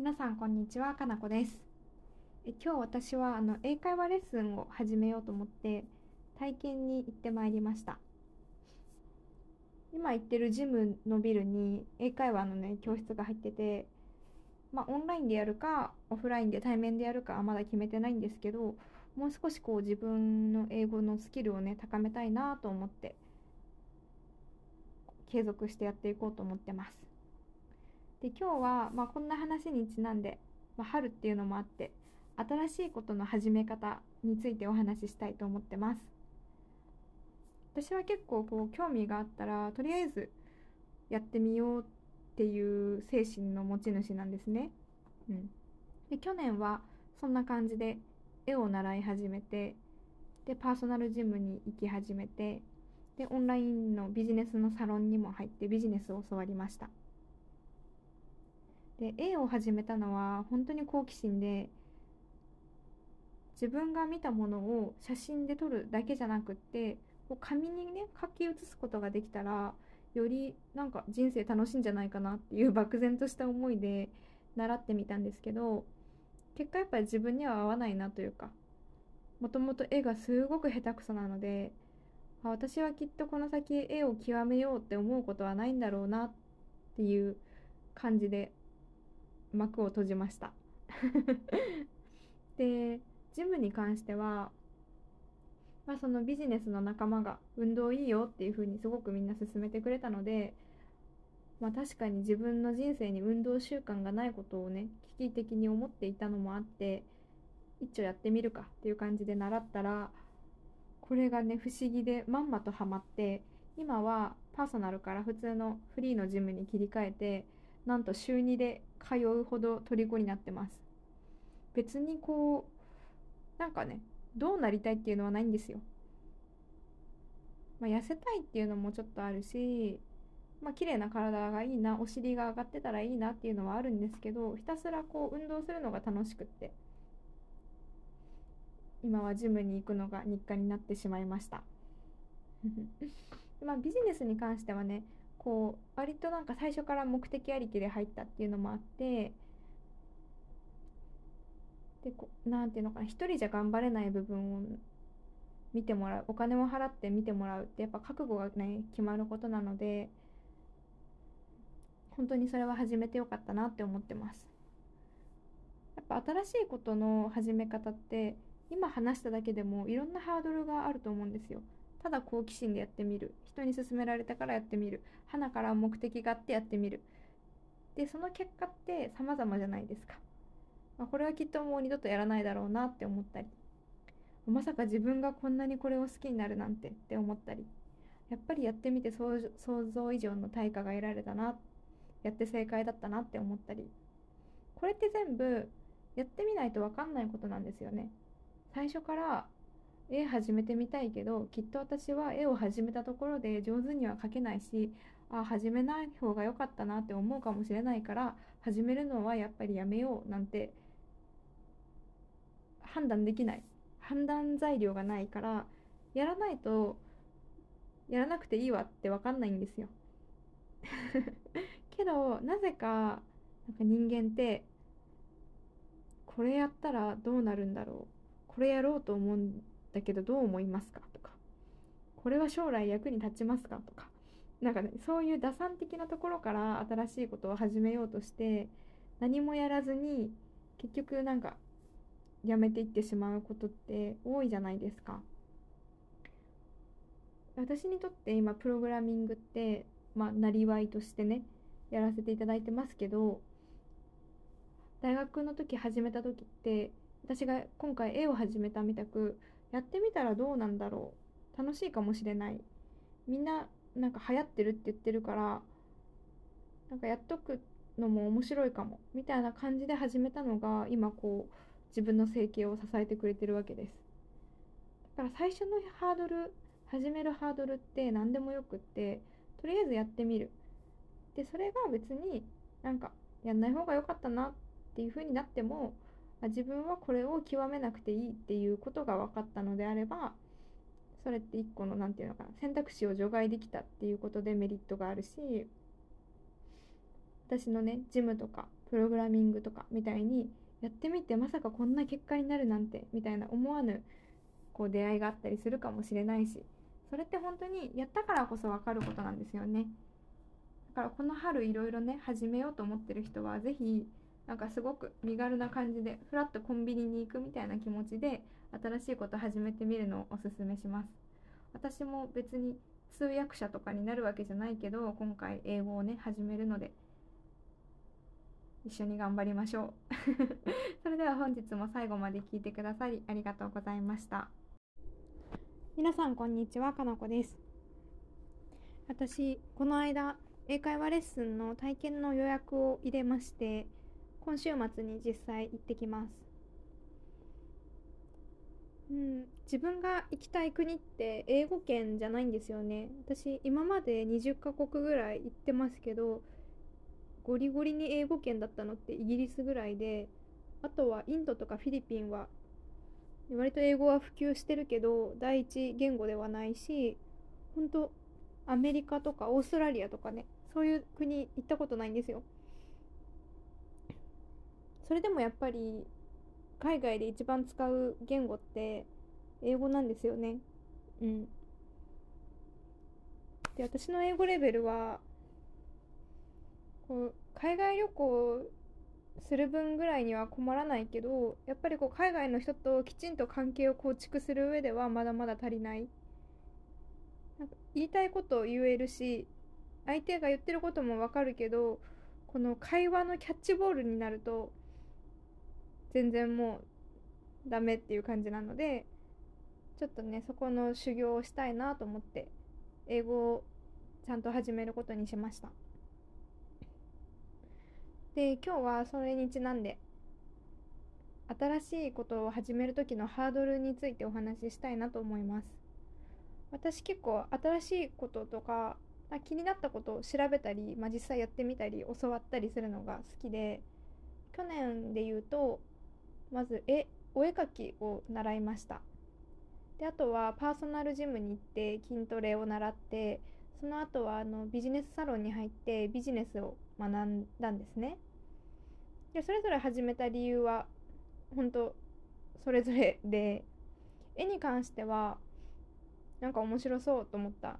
皆さんこんにちはかなこです。え今日私はあの英会話レッスンを始めようと思って体験に行ってまいりました。今行ってるジムのビルに英会話のね教室が入っててまあオンラインでやるかオフラインで対面でやるかはまだ決めてないんですけどもう少しこう自分の英語のスキルをね高めたいなと思って継続してやっていこうと思ってます。で今日は、まあ、こんな話にちなんで、まあ、春っていうのもあって新しいことの始め方についてお話ししたいと思ってます。私は結構こう興味があったらとりあえずやってみようっていう精神の持ち主なんですね、うん、で去年はそんな感じで絵を習い始めてでパーソナルジムに行き始めてでオンラインのビジネスのサロンにも入ってビジネスを教わりました。で絵を始めたのは本当に好奇心で自分が見たものを写真で撮るだけじゃなくってこう紙にね書き写すことができたらよりなんか人生楽しいんじゃないかなっていう漠然とした思いで習ってみたんですけど結果やっぱり自分には合わないなというかもともと絵がすごく下手くそなので私はきっとこの先絵を極めようって思うことはないんだろうなっていう感じで幕を閉じました。でジムに関しては、まあ、そのビジネスの仲間が運動いいよっていう風にすごくみんな勧めてくれたので、まあ、確かに自分の人生に運動習慣がないことをね危機的に思っていたのもあって一丁やってみるかっていう感じで習ったらこれがね不思議でまんまとハマって今はパーソナルから普通のフリーのジムに切り替えてなんと週2で通うほど虜になってます。別にこうなんかねどうなりたいっていうのはないんですよ。まあ、痩せたいっていうのもちょっとあるしまあ綺麗な体がいいなお尻が上がってたらいいなっていうのはあるんですけどひたすらこう運動するのが楽しくって今はジムに行くのが日課になってしまいました。まあビジネスに関してはねこう割となんか最初から目的ありきで入ったっていうのもあってでこなんていうのかな一人じゃ頑張れない部分を見てもらうお金を払って見てもらうってやっぱ覚悟がね決まることなので本当にそれは始めてよかったなって思ってます。やっぱ新しいことの始め方って今話しただけでもいろんなハードルがあると思うんですよ。ただ好奇心でやってみる。人に勧められたからやってみる。花から目的があってやってみる。でその結果って様々じゃないですか、まあ、これはきっともう二度とやらないだろうなって思ったり。まさか自分がこんなにこれを好きになるなんてって思ったり。やっぱりやってみて想像以上の対価が得られたな。やって正解だったなって思ったり。これって全部やってみないと分かんないことなんですよね。最初から絵始めてみたいけどきっと私は絵を始めたところで上手には描けないしあ始めない方が良かったなって思うかもしれないから始めるのはやっぱりやめようなんて判断できない。判断材料がないからやらないとやらなくていいわって分かんないんですよ。けどなぜかなんか人間ってこれやったらどうなるんだろう。これやろうと思うんだけどどう思いますか？とか。これは将来役に立ちますか？とか。なんかねそういう打算的なところから新しいことを始めようとして何もやらずに結局なんかやめていってしまうことって多いじゃないですか。私にとって今プログラミングってまあなりわいとしてねやらせていただいてますけど大学の時始めた時って私が今回絵を始めたみたくやってみたらどうなんだろう。楽しいかもしれない。みんななんか流行ってるって言ってるからなんかやっとくのも面白いかもみたいな感じで始めたのが今こう自分の生計を支えてくれてるわけです。だから最初のハードル始めるハードルって何でもよくってとりあえずやってみる。でそれが別になんかやんない方が良かったなっていう風になっても自分はこれを極めなくていいっていうことが分かったのであればそれって一個の何て言うのかな選択肢を除外できたっていうことでメリットがあるし私のねジムとかプログラミングとかみたいにやってみてまさかこんな結果になるなんてみたいな思わぬこう出会いがあったりするかもしれないしそれって本当にやったからこそ分かることなんですよね。だからこの春いろいろね始めようと思ってる人は是非なんかすごく身軽な感じでふらっとコンビニに行くみたいな気持ちで新しいこと始めてみるのをおすすめします。私も別に通訳者とかになるわけじゃないけど今回英語をね始めるので一緒に頑張りましょう。それでは本日も最後まで聞いてくださりありがとうございました。皆さんこんにちはかなこです。私この間英会話レッスンの体験の予約を入れまして今週末に実際行ってきます。うん、自分が行きたい国って英語圏じゃないんですよね。私今まで20カ国ぐらい行ってますけどゴリゴリに英語圏だったのってイギリスぐらいであとはインドとかフィリピンは割と英語は普及してるけど第一言語ではないし本当アメリカとかオーストラリアとかねそういう国行ったことないんですよ。それでもやっぱり海外で一番使う言語って英語なんですよね。うん。で私の英語レベルはこう海外旅行する分ぐらいには困らないけどやっぱりこう海外の人ときちんと関係を構築する上ではまだまだ足りない。なんか言いたいことを言えるし相手が言ってることもわかるけどこの会話のキャッチボールになると全然もうダメっていう感じなのでちょっとねそこの修行をしたいなと思って英語をちゃんと始めることにしました。で今日はそれにちなんで新しいことを始める時のハードルについてお話ししたいなと思います私結構新しいこととか気になったことを調べたり、まあ、実際やってみたり教わったりするのが好きで去年で言うとまず絵お絵描きを習いました。であとはパーソナルジムに行って筋トレを習ってその後はあのビジネスサロンに入ってビジネスを学んだんですね。でそれぞれ始めた理由は本当それぞれで絵に関してはなんか面白そうと思った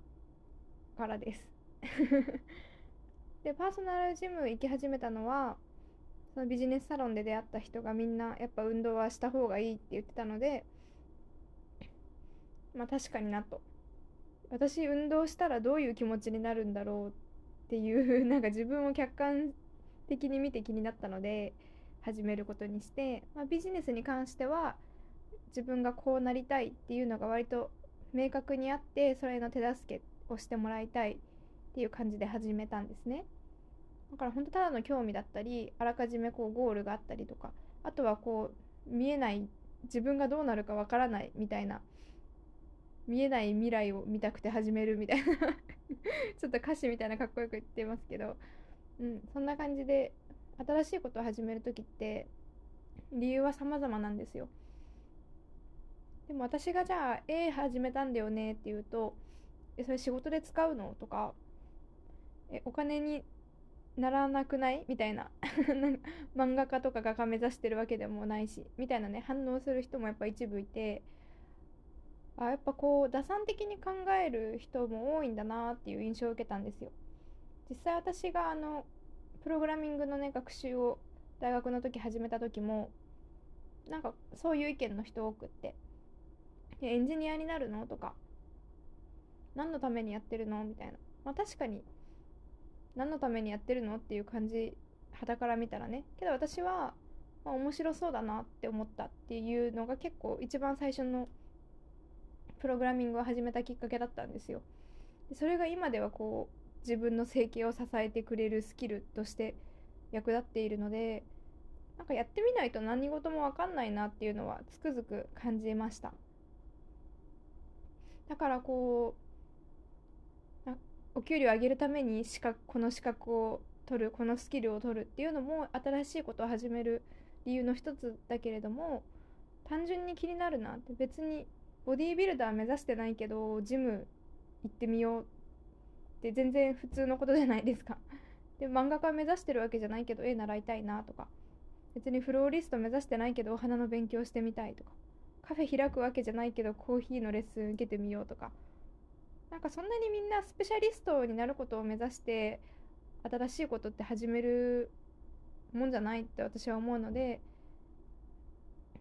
からです。でパーソナルジム行き始めたのはのビジネスサロンで出会った人がみんなやっぱ運動はした方がいいって言ってたのでまあ確かになと。私運動したらどういう気持ちになるんだろうっていう なんか自分を客観的に見て気になったので始めることにして、まあ、ビジネスに関しては自分がこうなりたいっていうのが割と明確にあってそれの手助けをしてもらいたいっていう感じで始めたんですね。だから本当ただの興味だったりあらかじめこうゴールがあったりとかあとはこう見えない自分がどうなるかわからないみたいな見えない未来を見たくて始めるみたいな ちょっと歌詞みたいなかっこよく言ってますけど、うん、そんな感じで新しいことを始める時って理由は様々なんですよ。でも私がじゃあ A 始めたんだよねって言うとえそれ仕事で使うの？とかえお金にならなくない？みたいな。漫画家とか画家目指してるわけでもないしみたいなね反応する人もやっぱ一部いて。あやっぱこう打算的に考える人も多いんだなっていう印象を受けたんですよ。実際私があのプログラミングのね学習を大学の時始めた時もなんかそういう意見の人多くって「エンジニアになるの?」とか「何のためにやってるの?」みたいな。まあ確かに何のためにやってるのっていう感じ肌から見たらねけど私は、まあ、面白そうだなって思ったっていうのが結構一番最初のプログラミングを始めたきっかけだったんですよ。でそれが今ではこう自分の生計を支えてくれるスキルとして役立っているのでなんかやってみないと何事も分かんないなっていうのはつくづく感じましただからこうお給料上げるために資格この資格を取るこのスキルを取るっていうのも新しいことを始める理由の一つだけれども単純に気になるなって別にボディービルダー目指してないけどジム行ってみようって全然普通のことじゃないですか。で漫画家目指してるわけじゃないけど絵習いたいなとか別にフローリスト目指してないけどお花の勉強してみたいとかカフェ開くわけじゃないけどコーヒーのレッスン受けてみようとかなんかそんなにみんなスペシャリストになることを目指して新しいことって始めるもんじゃないって私は思うので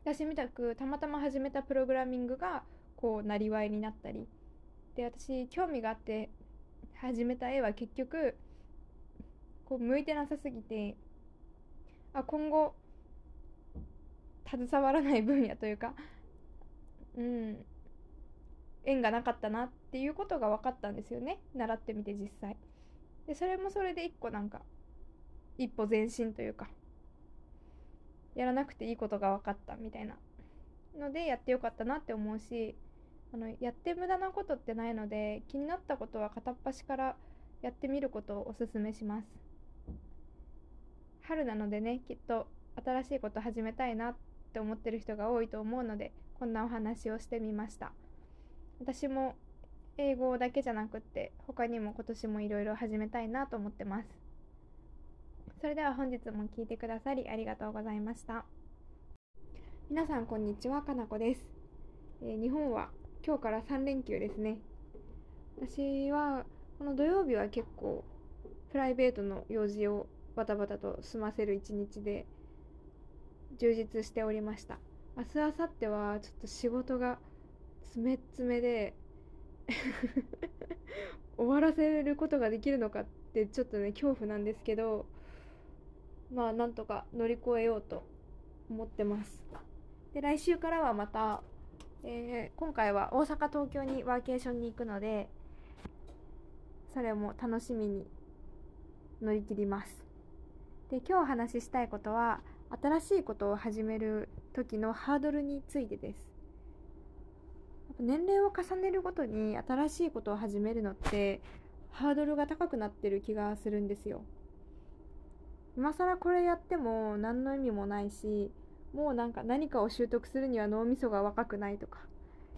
私みたくたまたま始めたプログラミングがこうなりわいになったりで私興味があって始めた絵は結局こう向いてなさすぎてあ今後携わらない分野というかうん縁がなかったなっていうことが分かったんですよね。習ってみて実際。でそれもそれで一個なんか一歩前進というかやらなくていいことが分かったみたいな。のでやってよかったなって思うしあのやって無駄なことってないので気になったことは片っ端からやってみることをおすすめします。春なのでねきっと新しいこと始めたいなって思ってる人が多いと思うのでこんなお話をしてみました。私も英語だけじゃなくって他にも今年もいろいろ始めたいなと思ってます。それでは本日も聴いてくださりありがとうございました。皆さんこんにちはかなこです、えー、日本は今日から3連休ですね。私はこの土曜日は結構プライベートの用事をバタバタと済ませる一日で充実しておりました。明日明後日はちょっと仕事が詰め詰めで 終わらせることができるのかってちょっとね恐怖なんですけどまあなんとか乗り越えようと思ってます。で来週からはまた、えー、今回は大阪東京にワーケーションに行くのでそれも楽しみに乗り切ります。で今日お話ししたいことは新しいことを始める時のハードルについてです。年齢を重ねるごとに新しいことを始めるのってハードルが高くなってる気がするんですよ。今更これやっても何の意味もないしもうなんか何かを習得するには脳みそが若くないとか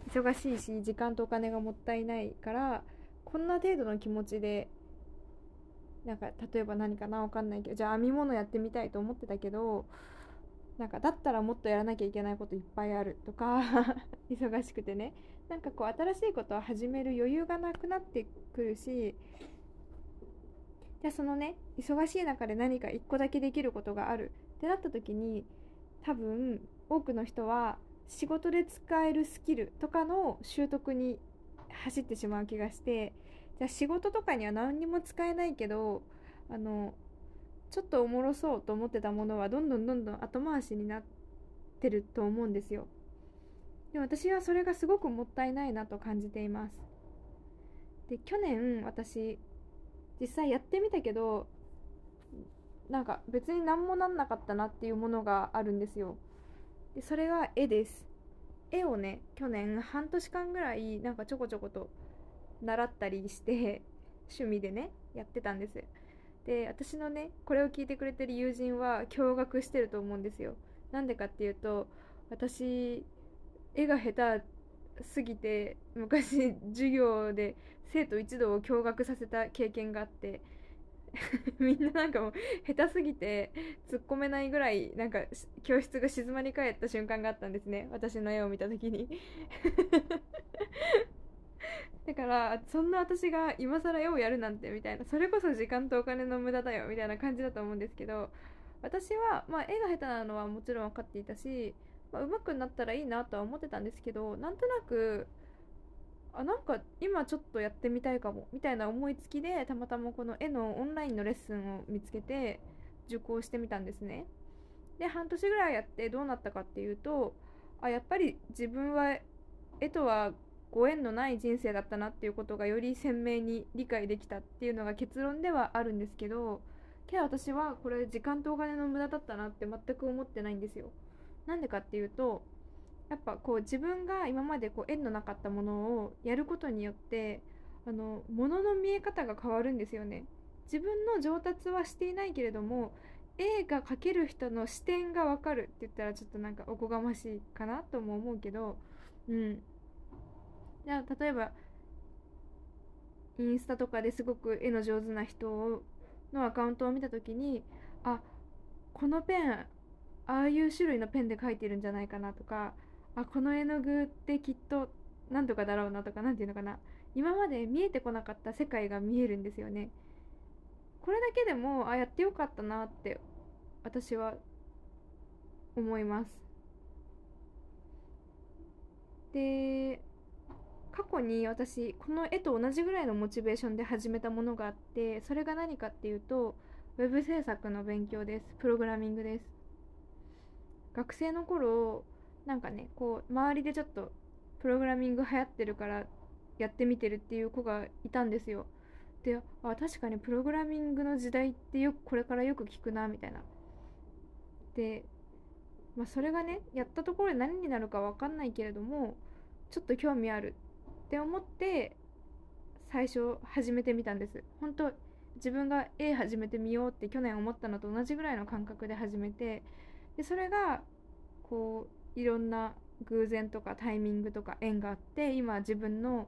忙しいし時間とお金がもったいないからこんな程度の気持ちでなんか例えば何かな分かんないけどじゃあ編み物やってみたいと思ってたけどなんかだったらもっとやらなきゃいけないこといっぱいあるとか 忙しくてね。なんかこう新しいことを始める余裕がなくなってくるしじゃあそのね忙しい中で何か一個だけできることがある。ってなった時に多分多くの人は仕事で使えるスキルとかの習得に走ってしまう気がしてじゃあ仕事とかには何にも使えないけどあのちょっとおもろそうと思ってたものはどんどんどんどん後回しになってると思うんですよ。で私はそれがすごくもったいないなと感じています。で去年私実際やってみたけどなんか別に何もなんなかったなっていうものがあるんですよ。でそれが絵です。絵をね去年半年間ぐらいなんかちょこちょこと習ったりして趣味でねやってたんです。で私のねこれを聞いてくれてる友人は驚愕してると思うんですよ。なんでかっていうと私絵が下手すぎて昔授業で生徒一同を驚愕させた経験があって みんななんかもう下手すぎて突っ込めないぐらいなんか教室が静まり返った瞬間があったんですね。私の絵を見た時に。だからそんな私が今更絵をやるなんてみたいなそれこそ時間とお金の無駄だよみたいな感じだと思うんですけど私は、まあ、絵が下手なのはもちろん分かっていたし、まあ、上手くなったらいいなとは思ってたんですけどなんとなくあなんか今ちょっとやってみたいかもみたいな思いつきでたまたまこの絵のオンラインのレッスンを見つけて受講してみたんですね。で半年ぐらいやってどうなったかっていうとあやっぱり自分は絵とはご縁のない人生だったなっていうことがより鮮明に理解できたっていうのが結論ではあるんですけどけど私はこれ時間とお金の無駄だったなって全く思ってないんですよ。なんでかっていうとやっぱこう自分が今までこう縁のなかったものをやることによってあの物の見え方が変わるんですよね。自分の上達はしていないけれども絵が描ける人の視点がわかるって言ったらちょっとなんかおこがましいかなとも思うけどうん。じゃあ例えばインスタとかですごく絵の上手な人のアカウントを見た時にあこのペンああいう種類のペンで書いてるんじゃないかなとかあこの絵の具ってきっとなんとかだろうなとか何て言うのかな。今まで見えてこなかった世界が見えるんですよね。これだけでもあやってよかったなって私は思います。で過去に私この絵と同じぐらいのモチベーションで始めたものがあってそれが何かっていうとウェブ制作の勉強です。プログラミングです。学生の頃なんかねこう周りでちょっとプログラミング流行ってるからやってみてるっていう子がいたんですよ。であ確かにプログラミングの時代ってよくこれからよく聞くなみたいな。で、まあ、それがねやったところで何になるか分かんないけれどもちょっと興味あるって思って最初始めてみたんです。本当自分が絵始めてみようって去年思ったのと同じぐらいの感覚で始めてでそれがこういろんな偶然とかタイミングとか縁があって今自分の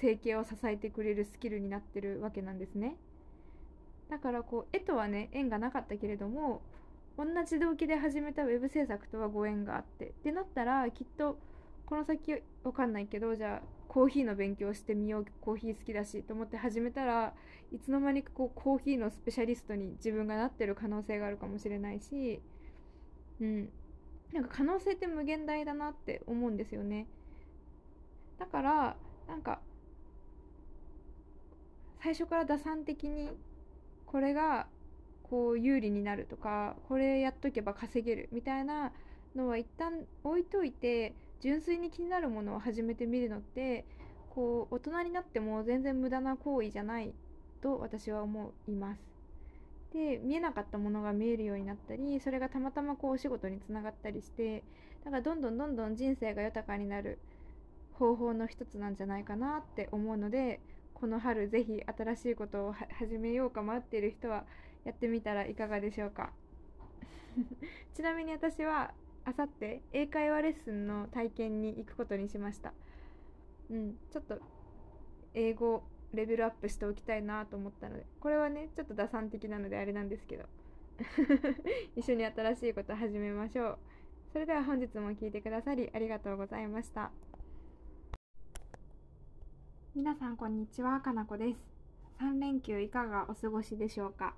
生計を支えてくれるスキルになってるわけなんですね。だからこう絵とはね縁がなかったけれども同じ動機で始めたウェブ制作とはご縁があってってなったらきっとこの先わかんないけどじゃあコーヒーの勉強してみようコーヒー好きだしと思って始めたらいつの間にかこうコーヒーのスペシャリストに自分がなってる可能性があるかもしれないしうん。なんか可能性って無限大だなって思うんですよね。だからなんか最初から打算的にこれがこう有利になるとかこれやっとけば稼げるみたいなのは一旦置いといて純粋に気になるものを始めてみるのってこう大人になっても全然無駄な行為じゃないと私は思います。で見えなかったものが見えるようになったりそれがたまたまこうお仕事につながったりしてだからどんどんどんどん人生が豊かになる方法の一つなんじゃないかなって思うのでこの春ぜひ新しいことを始めようか迷っている人はやってみたらいかがでしょうか？ちなみに私はあさって英会話レッスンの体験に行くことにしました。うんちょっと英語レベルアップしておきたいなと思ったのでこれはねちょっと打算的なのであれなんですけど 一緒に新しいこと始めましょう。それでは本日も聴いてくださりありがとうございました。皆さんこんにちはかなこです。3連休いかがお過ごしでしょうか？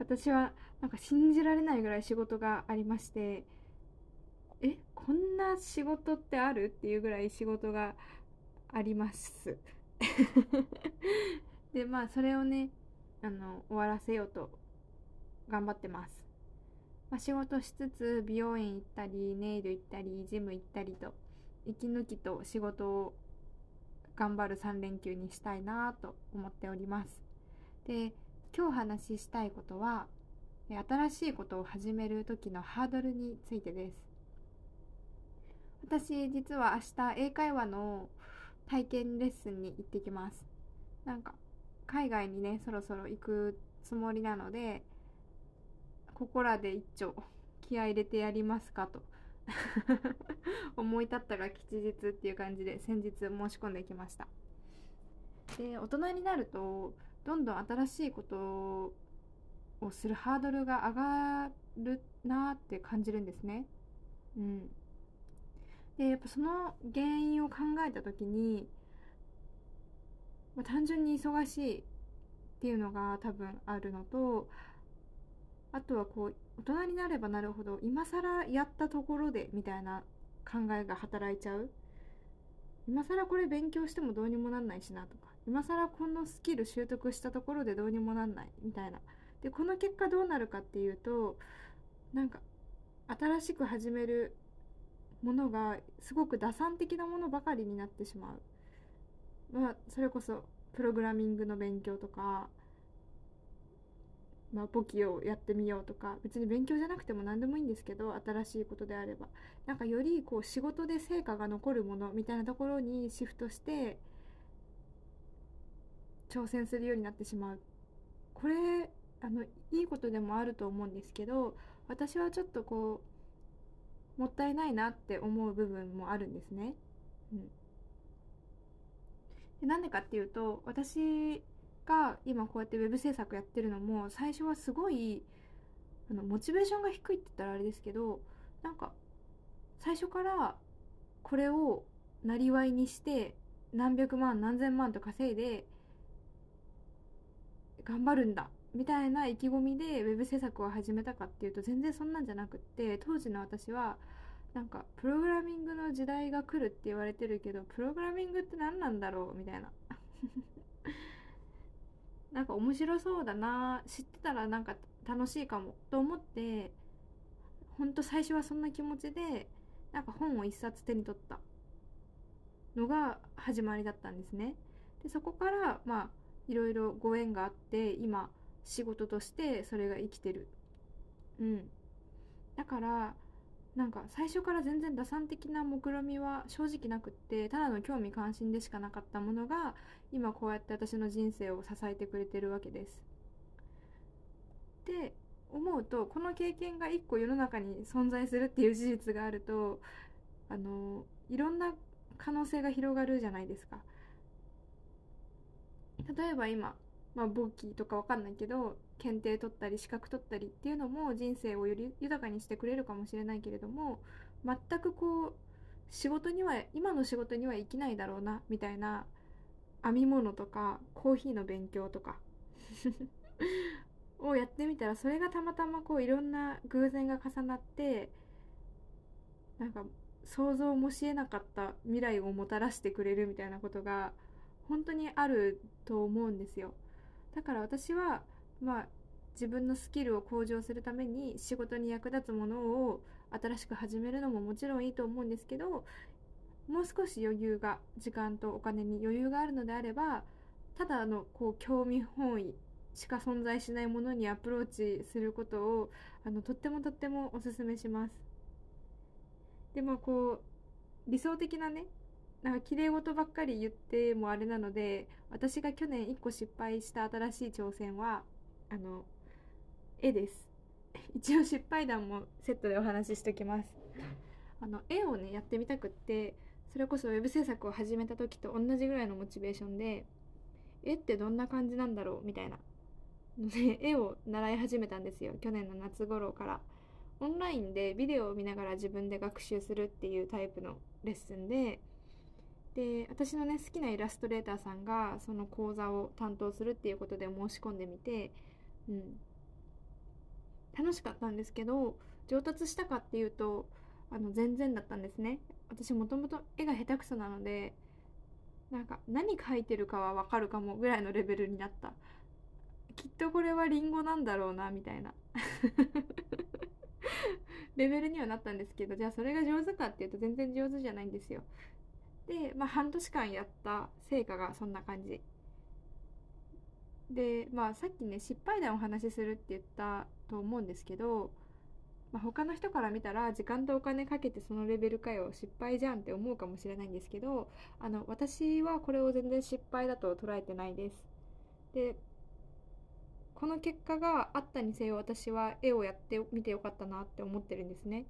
私はなんか信じられないぐらい仕事がありましてえこんな仕事ってある？っていうぐらい仕事があります。でまあそれをねあの終わらせようと頑張ってます、まあ、仕事しつつ美容院行ったりネイル行ったりジム行ったりと息抜きと仕事を頑張る3連休にしたいなと思っております。で今日話ししたいことは新しいことを始める時のハードルについてです。私実は明日英会話の体験レッスンに行ってきます。なんか海外にねそろそろ行くつもりなのでここらで一丁 気合入れてやりますかと 思い立ったが吉日っていう感じで先日申し込んできました。で大人になるとどんどん新しいことをするハードルが上がるなって感じるんですね。うん。でやっぱその原因を考えた時に、まあ、単純に忙しいっていうのが多分あるのとあとはこう大人になればなるほど今更やったところでみたいな考えが働いちゃう。今更これ勉強してもどうにもなんないしなとか今更このスキル習得したところでどうにもなんないみたいな。でこの結果どうなるかっていうとなんか新しく始めるものがすごく打算的なものばかりになってしまう。まあ、それこそプログラミングの勉強とか、まあ、簿記をやってみようとか別に勉強じゃなくても何でもいいんですけど新しいことであればなんかよりこう仕事で成果が残るものみたいなところにシフトして挑戦するようになってしまうこれあのいいことでもあると思うんですけど私はちょっとこうもったいないなって思う部分もあるんですね。うん、でなんでかっていうと私が今こうやってウェブ制作やってるのも最初はすごいあのモチベーションが低いって言ったらあれですけどなんか最初からこれをなりわいにして何百万何千万と稼いで頑張るんだみたいな意気込みでウェブ制作を始めたかっていうと全然そんなんじゃなくって当時の私はなんかプログラミングの時代が来るって言われてるけどプログラミングって何なんだろうみたいな なんか面白そうだな知ってたらなんか楽しいかもと思ってほんと最初はそんな気持ちでなんか本を一冊手に取ったのが始まりだったんですね。でそこからまあいろいろご縁があって今仕事としてそれが生きてる。うん。だからなんか最初から全然打算的な目論みは正直なくってただの興味関心でしかなかったものが今こうやって私の人生を支えてくれてるわけです。で思うとこの経験が一個世の中に存在するっていう事実があるとあのいろんな可能性が広がるじゃないですか。例えば今、まあ、簿記とかわかんないけど検定取ったり資格取ったりっていうのも人生をより豊かにしてくれるかもしれないけれども全くこう仕事には今の仕事には生きないだろうなみたいな編み物とかコーヒーの勉強とか をやってみたらそれがたまたまこういろんな偶然が重なってなんか想像もしえなかった未来をもたらしてくれるみたいなことが本当にあると思うんですよ。だから私はまあ自分のスキルを向上するために仕事に役立つものを新しく始めるのももちろんいいと思うんですけどもう少し余裕が時間とお金に余裕があるのであればただのこう興味本位しか存在しないものにアプローチすることをあのとってもとってもおすすめします。でもこう理想的なねなんか綺麗事ばっかり言ってもあれなので私が去年1個失敗した新しい挑戦はあの絵です。一応失敗談もセットでお話ししておきます。あの絵をねやってみたくってそれこそウェブ制作を始めた時と同じぐらいのモチベーションで絵ってどんな感じなんだろうみたいな。ので絵を習い始めたんですよ去年の夏頃から。オンラインでビデオを見ながら自分で学習するっていうタイプのレッスンでで私のね好きなイラストレーターさんがその講座を担当するっていうことで申し込んでみて、うん、楽しかったんですけど上達したかっていうとあの全然だったんですね。私もともと絵が下手くそなのでなんか何描いてるかはわかるかもぐらいのレベルになった。きっとこれはリンゴなんだろうなみたいな。レベルにはなったんですけどじゃあそれが上手かっていうと全然上手じゃないんですよ。で、まあ、半年間やった成果がそんな感じ。でまあさっきね失敗談をお話しするって言ったと思うんですけど、まあ、他の人から見たら時間とお金かけてそのレベルかよ失敗じゃんって思うかもしれないんですけどあの私はこれを全然失敗だと捉えてないです。でこの結果があったにせよ私は絵をやってみてよかったなって思ってるんですね。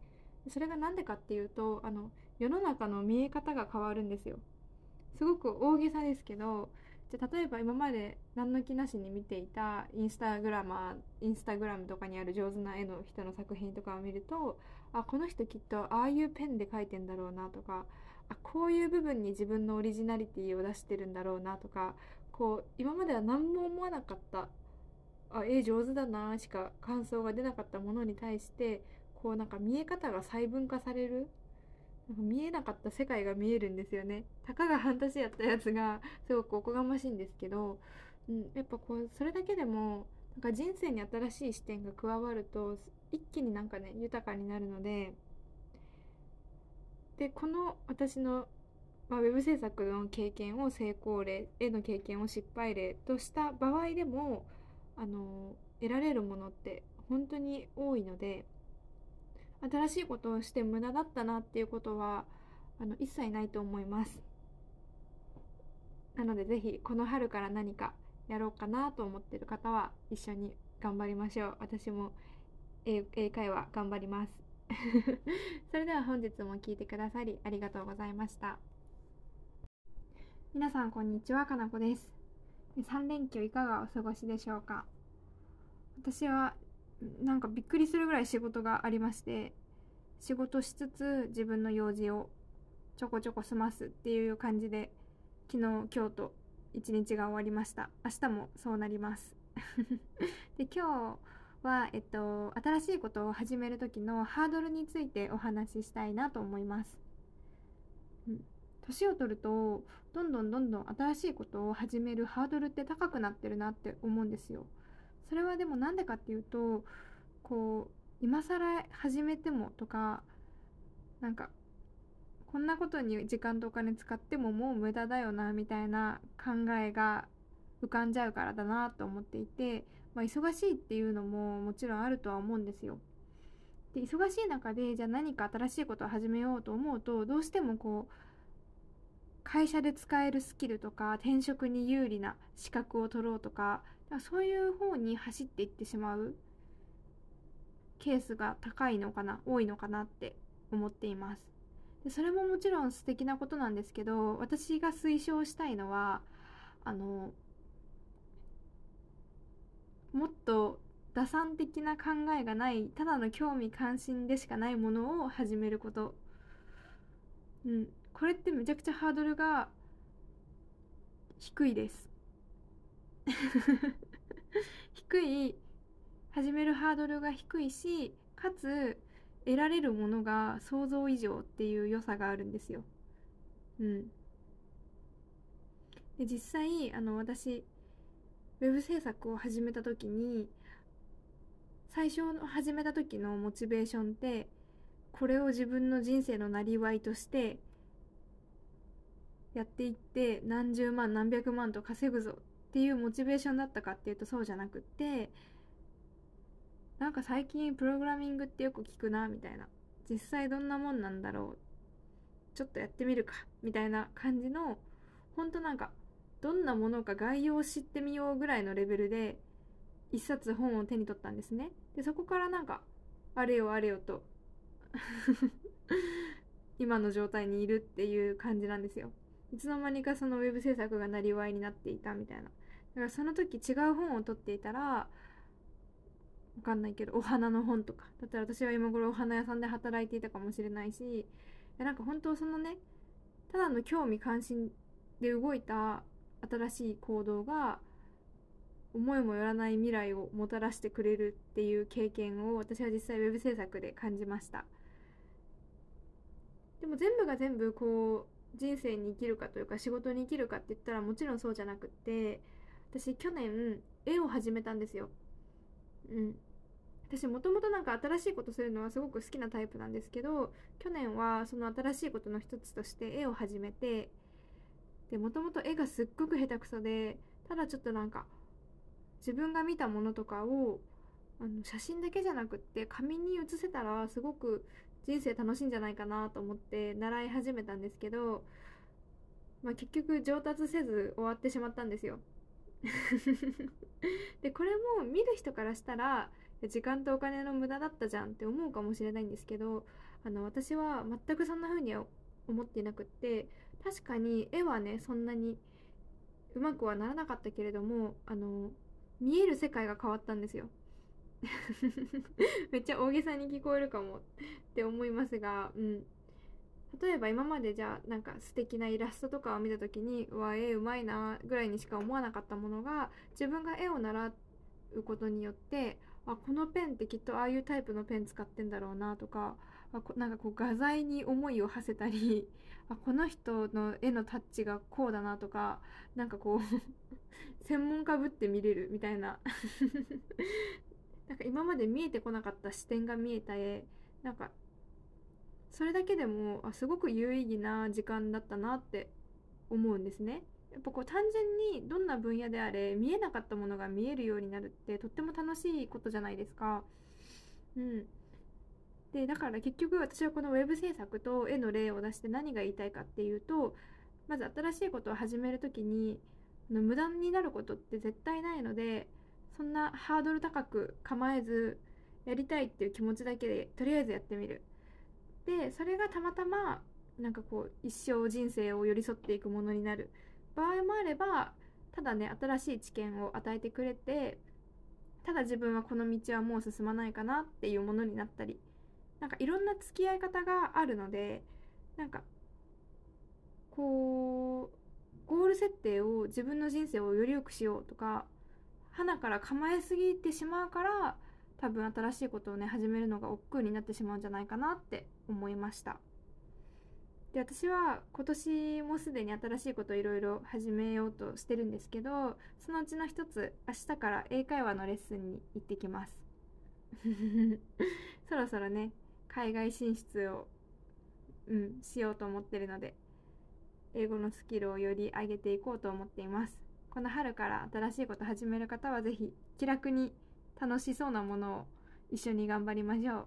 それが何でかっていうとあの世の中の見え方が変わるんですよ。すごく大げさですけどじゃ例えば今まで何の気なしに見ていたインスタグラマーインスタグラムとかにある上手な絵の人の作品とかを見るとあこの人きっとああいうペンで描いてんだろうなとかあこういう部分に自分のオリジナリティを出してるんだろうなとかこう今までは何も思わなかったあ絵上手だなしか感想が出なかったものに対してこうなんか見え方が細分化されるなんか見えなかった世界が見えるんですよね。たかが半年やったやつがすごくおこがましいんですけど、うん、やっぱこうそれだけでもなんか人生に新しい視点が加わると一気になんかね豊かになるのででこの私の、まあ、ウェブ制作の経験を成功例絵の経験を失敗例とした場合でもあの得られるものって本当に多いので新しいことをして無駄だったなっていうことはあの一切ないと思います。なのでぜひこの春から何かやろうかなと思ってる方は一緒に頑張りましょう。私も英会話頑張ります。それでは本日も聴いてくださりありがとうございました。皆さんこんにちはかなこです。3連休いかがお過ごしでしょうか？私はなんかびっくりするぐらい仕事がありまして仕事しつつ自分の用事をちょこちょこ済ますっていう感じで昨日今日と一日が終わりました。明日もそうなります。で今日は、えっと、新しいことを始める時のハードルについてお話ししたいなと思います、うん、年を取るとどんどんどんどん新しいことを始めるハードルって高くなってるなって思うんですよ。それはでもなんでかっていうとこう今更始めてもとかなんかこんなことに時間とお金使ってももう無駄だよなみたいな考えが浮かんじゃうからだなと思っていて、まあ、忙しいっていうのももちろんあるとは思うんですよ。で忙しい中でじゃあ何か新しいことを始めようと思うとどうしてもこう会社で使えるスキルとか転職に有利な資格を取ろうとかそういう方に走っていってしまうケースが高いのかな多いのかなって思っています。でそれももちろん素敵なことなんですけど私が推奨したいのはあのもっと打算的な考えがないただの興味関心でしかないものを始めること、うん、これってめちゃくちゃハードルが低いです。低い始めるハードルが低いしかつ得られるものが想像以上っていう良さがあるんですよ。うん、で実際あの私ウェブ制作を始めた時に最初の始めた時のモチベーションってこれを自分の人生のなりわいとしてやっていって何十万何百万と稼ぐぞっていうモチベーションだったかっていうとそうじゃなくってなんか最近プログラミングってよく聞くなみたいな。実際どんなもんなんだろう。ちょっとやってみるかみたいな感じのほんとなんかどんなものか概要を知ってみようぐらいのレベルで一冊本を手に取ったんですね。でそこからなんかあれよあれよと 今の状態にいるっていう感じなんですよ。いつの間にかそのウェブ制作がなりわいになっていたみたいな。からその時違う本を取っていたらわかんないけどお花の本とか。だったら私は今頃お花屋さんで働いていたかもしれないしなんか本当そのねただの興味関心で動いた新しい行動が思いもよらない未来をもたらしてくれるっていう経験を私は実際ウェブ制作で感じました。でも全部が全部こう人生に生きるかというか仕事に生きるかって言ったらもちろんそうじゃなくって私去年絵を始めたんですようん私もともとなんか新しいことするのはすごく好きなタイプなんですけど去年はその新しいことの一つとして絵を始めてでもともと絵がすっごく下手くそでただちょっとなんか自分が見たものとかをあの写真だけじゃなくって紙に写せたらすごく人生楽しいんじゃないかなと思って習い始めたんですけど、まあ、結局上達せず終わってしまったんですよ。でこれも見る人からしたら時間とお金の無駄だったじゃんって思うかもしれないんですけどあの私は全くそんな風には思っていなくって確かに絵はねそんなにうまくはならなかったけれどもあの見える世界が変わったんですよ。めっちゃ大げさに聞こえるかもって思いますが、うん、例えば今までじゃあなんか素敵なイラストとかを見た時にうわ絵うまいなぐらいにしか思わなかったものが自分が絵を習うことによってあこのペンってきっとああいうタイプのペン使ってんだろうなとかあなんかこう画材に思いを馳せたり あこの人の絵のタッチがこうだなとかなんかこう 専門家ぶって見れるみたいな。なんか今まで見えてこなかった視点が見えた絵なんかそれだけでもあすごく有意義な時間だったなって思うんですね。やっぱこう単純にどんな分野であれ見えなかったものが見えるようになるってとっても楽しいことじゃないですか。うん、でだから結局私はこのウェブ制作と絵の例を出して何が言いたいかっていうとまず新しいことを始める時に無駄になることって絶対ないのでそんなハードル高く構えずやりたいっていう気持ちだけでとりあえずやってみる。でそれがたまたまなんかこう一生人生を寄り添っていくものになる。場合もあればただね新しい知見を与えてくれてただ自分はこの道はもう進まないかなっていうものになったりなんかいろんな付き合い方があるのでなんかこうゴール設定を自分の人生をより良くしようとか花から構えすぎてしまうから多分新しいことをね始めるのが億劫になってしまうんじゃないかなって思いました。で私は今年もすでに新しいことをいろいろ始めようとしてるんですけどそのうちの一つ明日から英会話のレッスンに行ってきます。そろそろね海外進出をうんしようと思ってるので英語のスキルをより上げていこうと思っています。この春から新しいこと始める方は是非気楽に楽しそうなものを一緒に頑張りましょう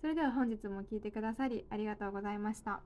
それでは本日も聴いてくださりありがとうございました。